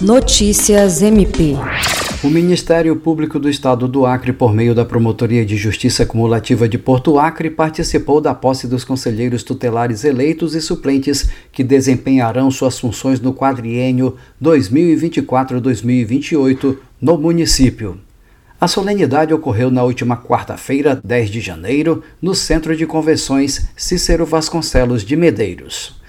Notícias MP. O Ministério Público do Estado do Acre, por meio da Promotoria de Justiça Cumulativa de Porto Acre, participou da posse dos conselheiros tutelares eleitos e suplentes que desempenharão suas funções no quadriênio 2024-2028 no município. A solenidade ocorreu na última quarta-feira, 10 de janeiro, no Centro de Convenções Cícero Vasconcelos de Medeiros.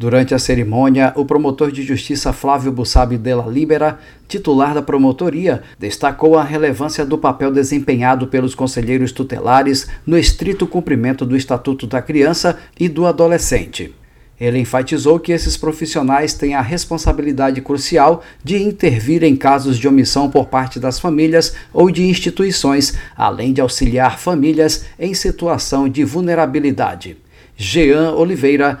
Durante a cerimônia, o promotor de justiça Flávio Bussabi Della Libera, titular da promotoria, destacou a relevância do papel desempenhado pelos conselheiros tutelares no estrito cumprimento do Estatuto da Criança e do Adolescente. Ele enfatizou que esses profissionais têm a responsabilidade crucial de intervir em casos de omissão por parte das famílias ou de instituições, além de auxiliar famílias em situação de vulnerabilidade. Jean Oliveira,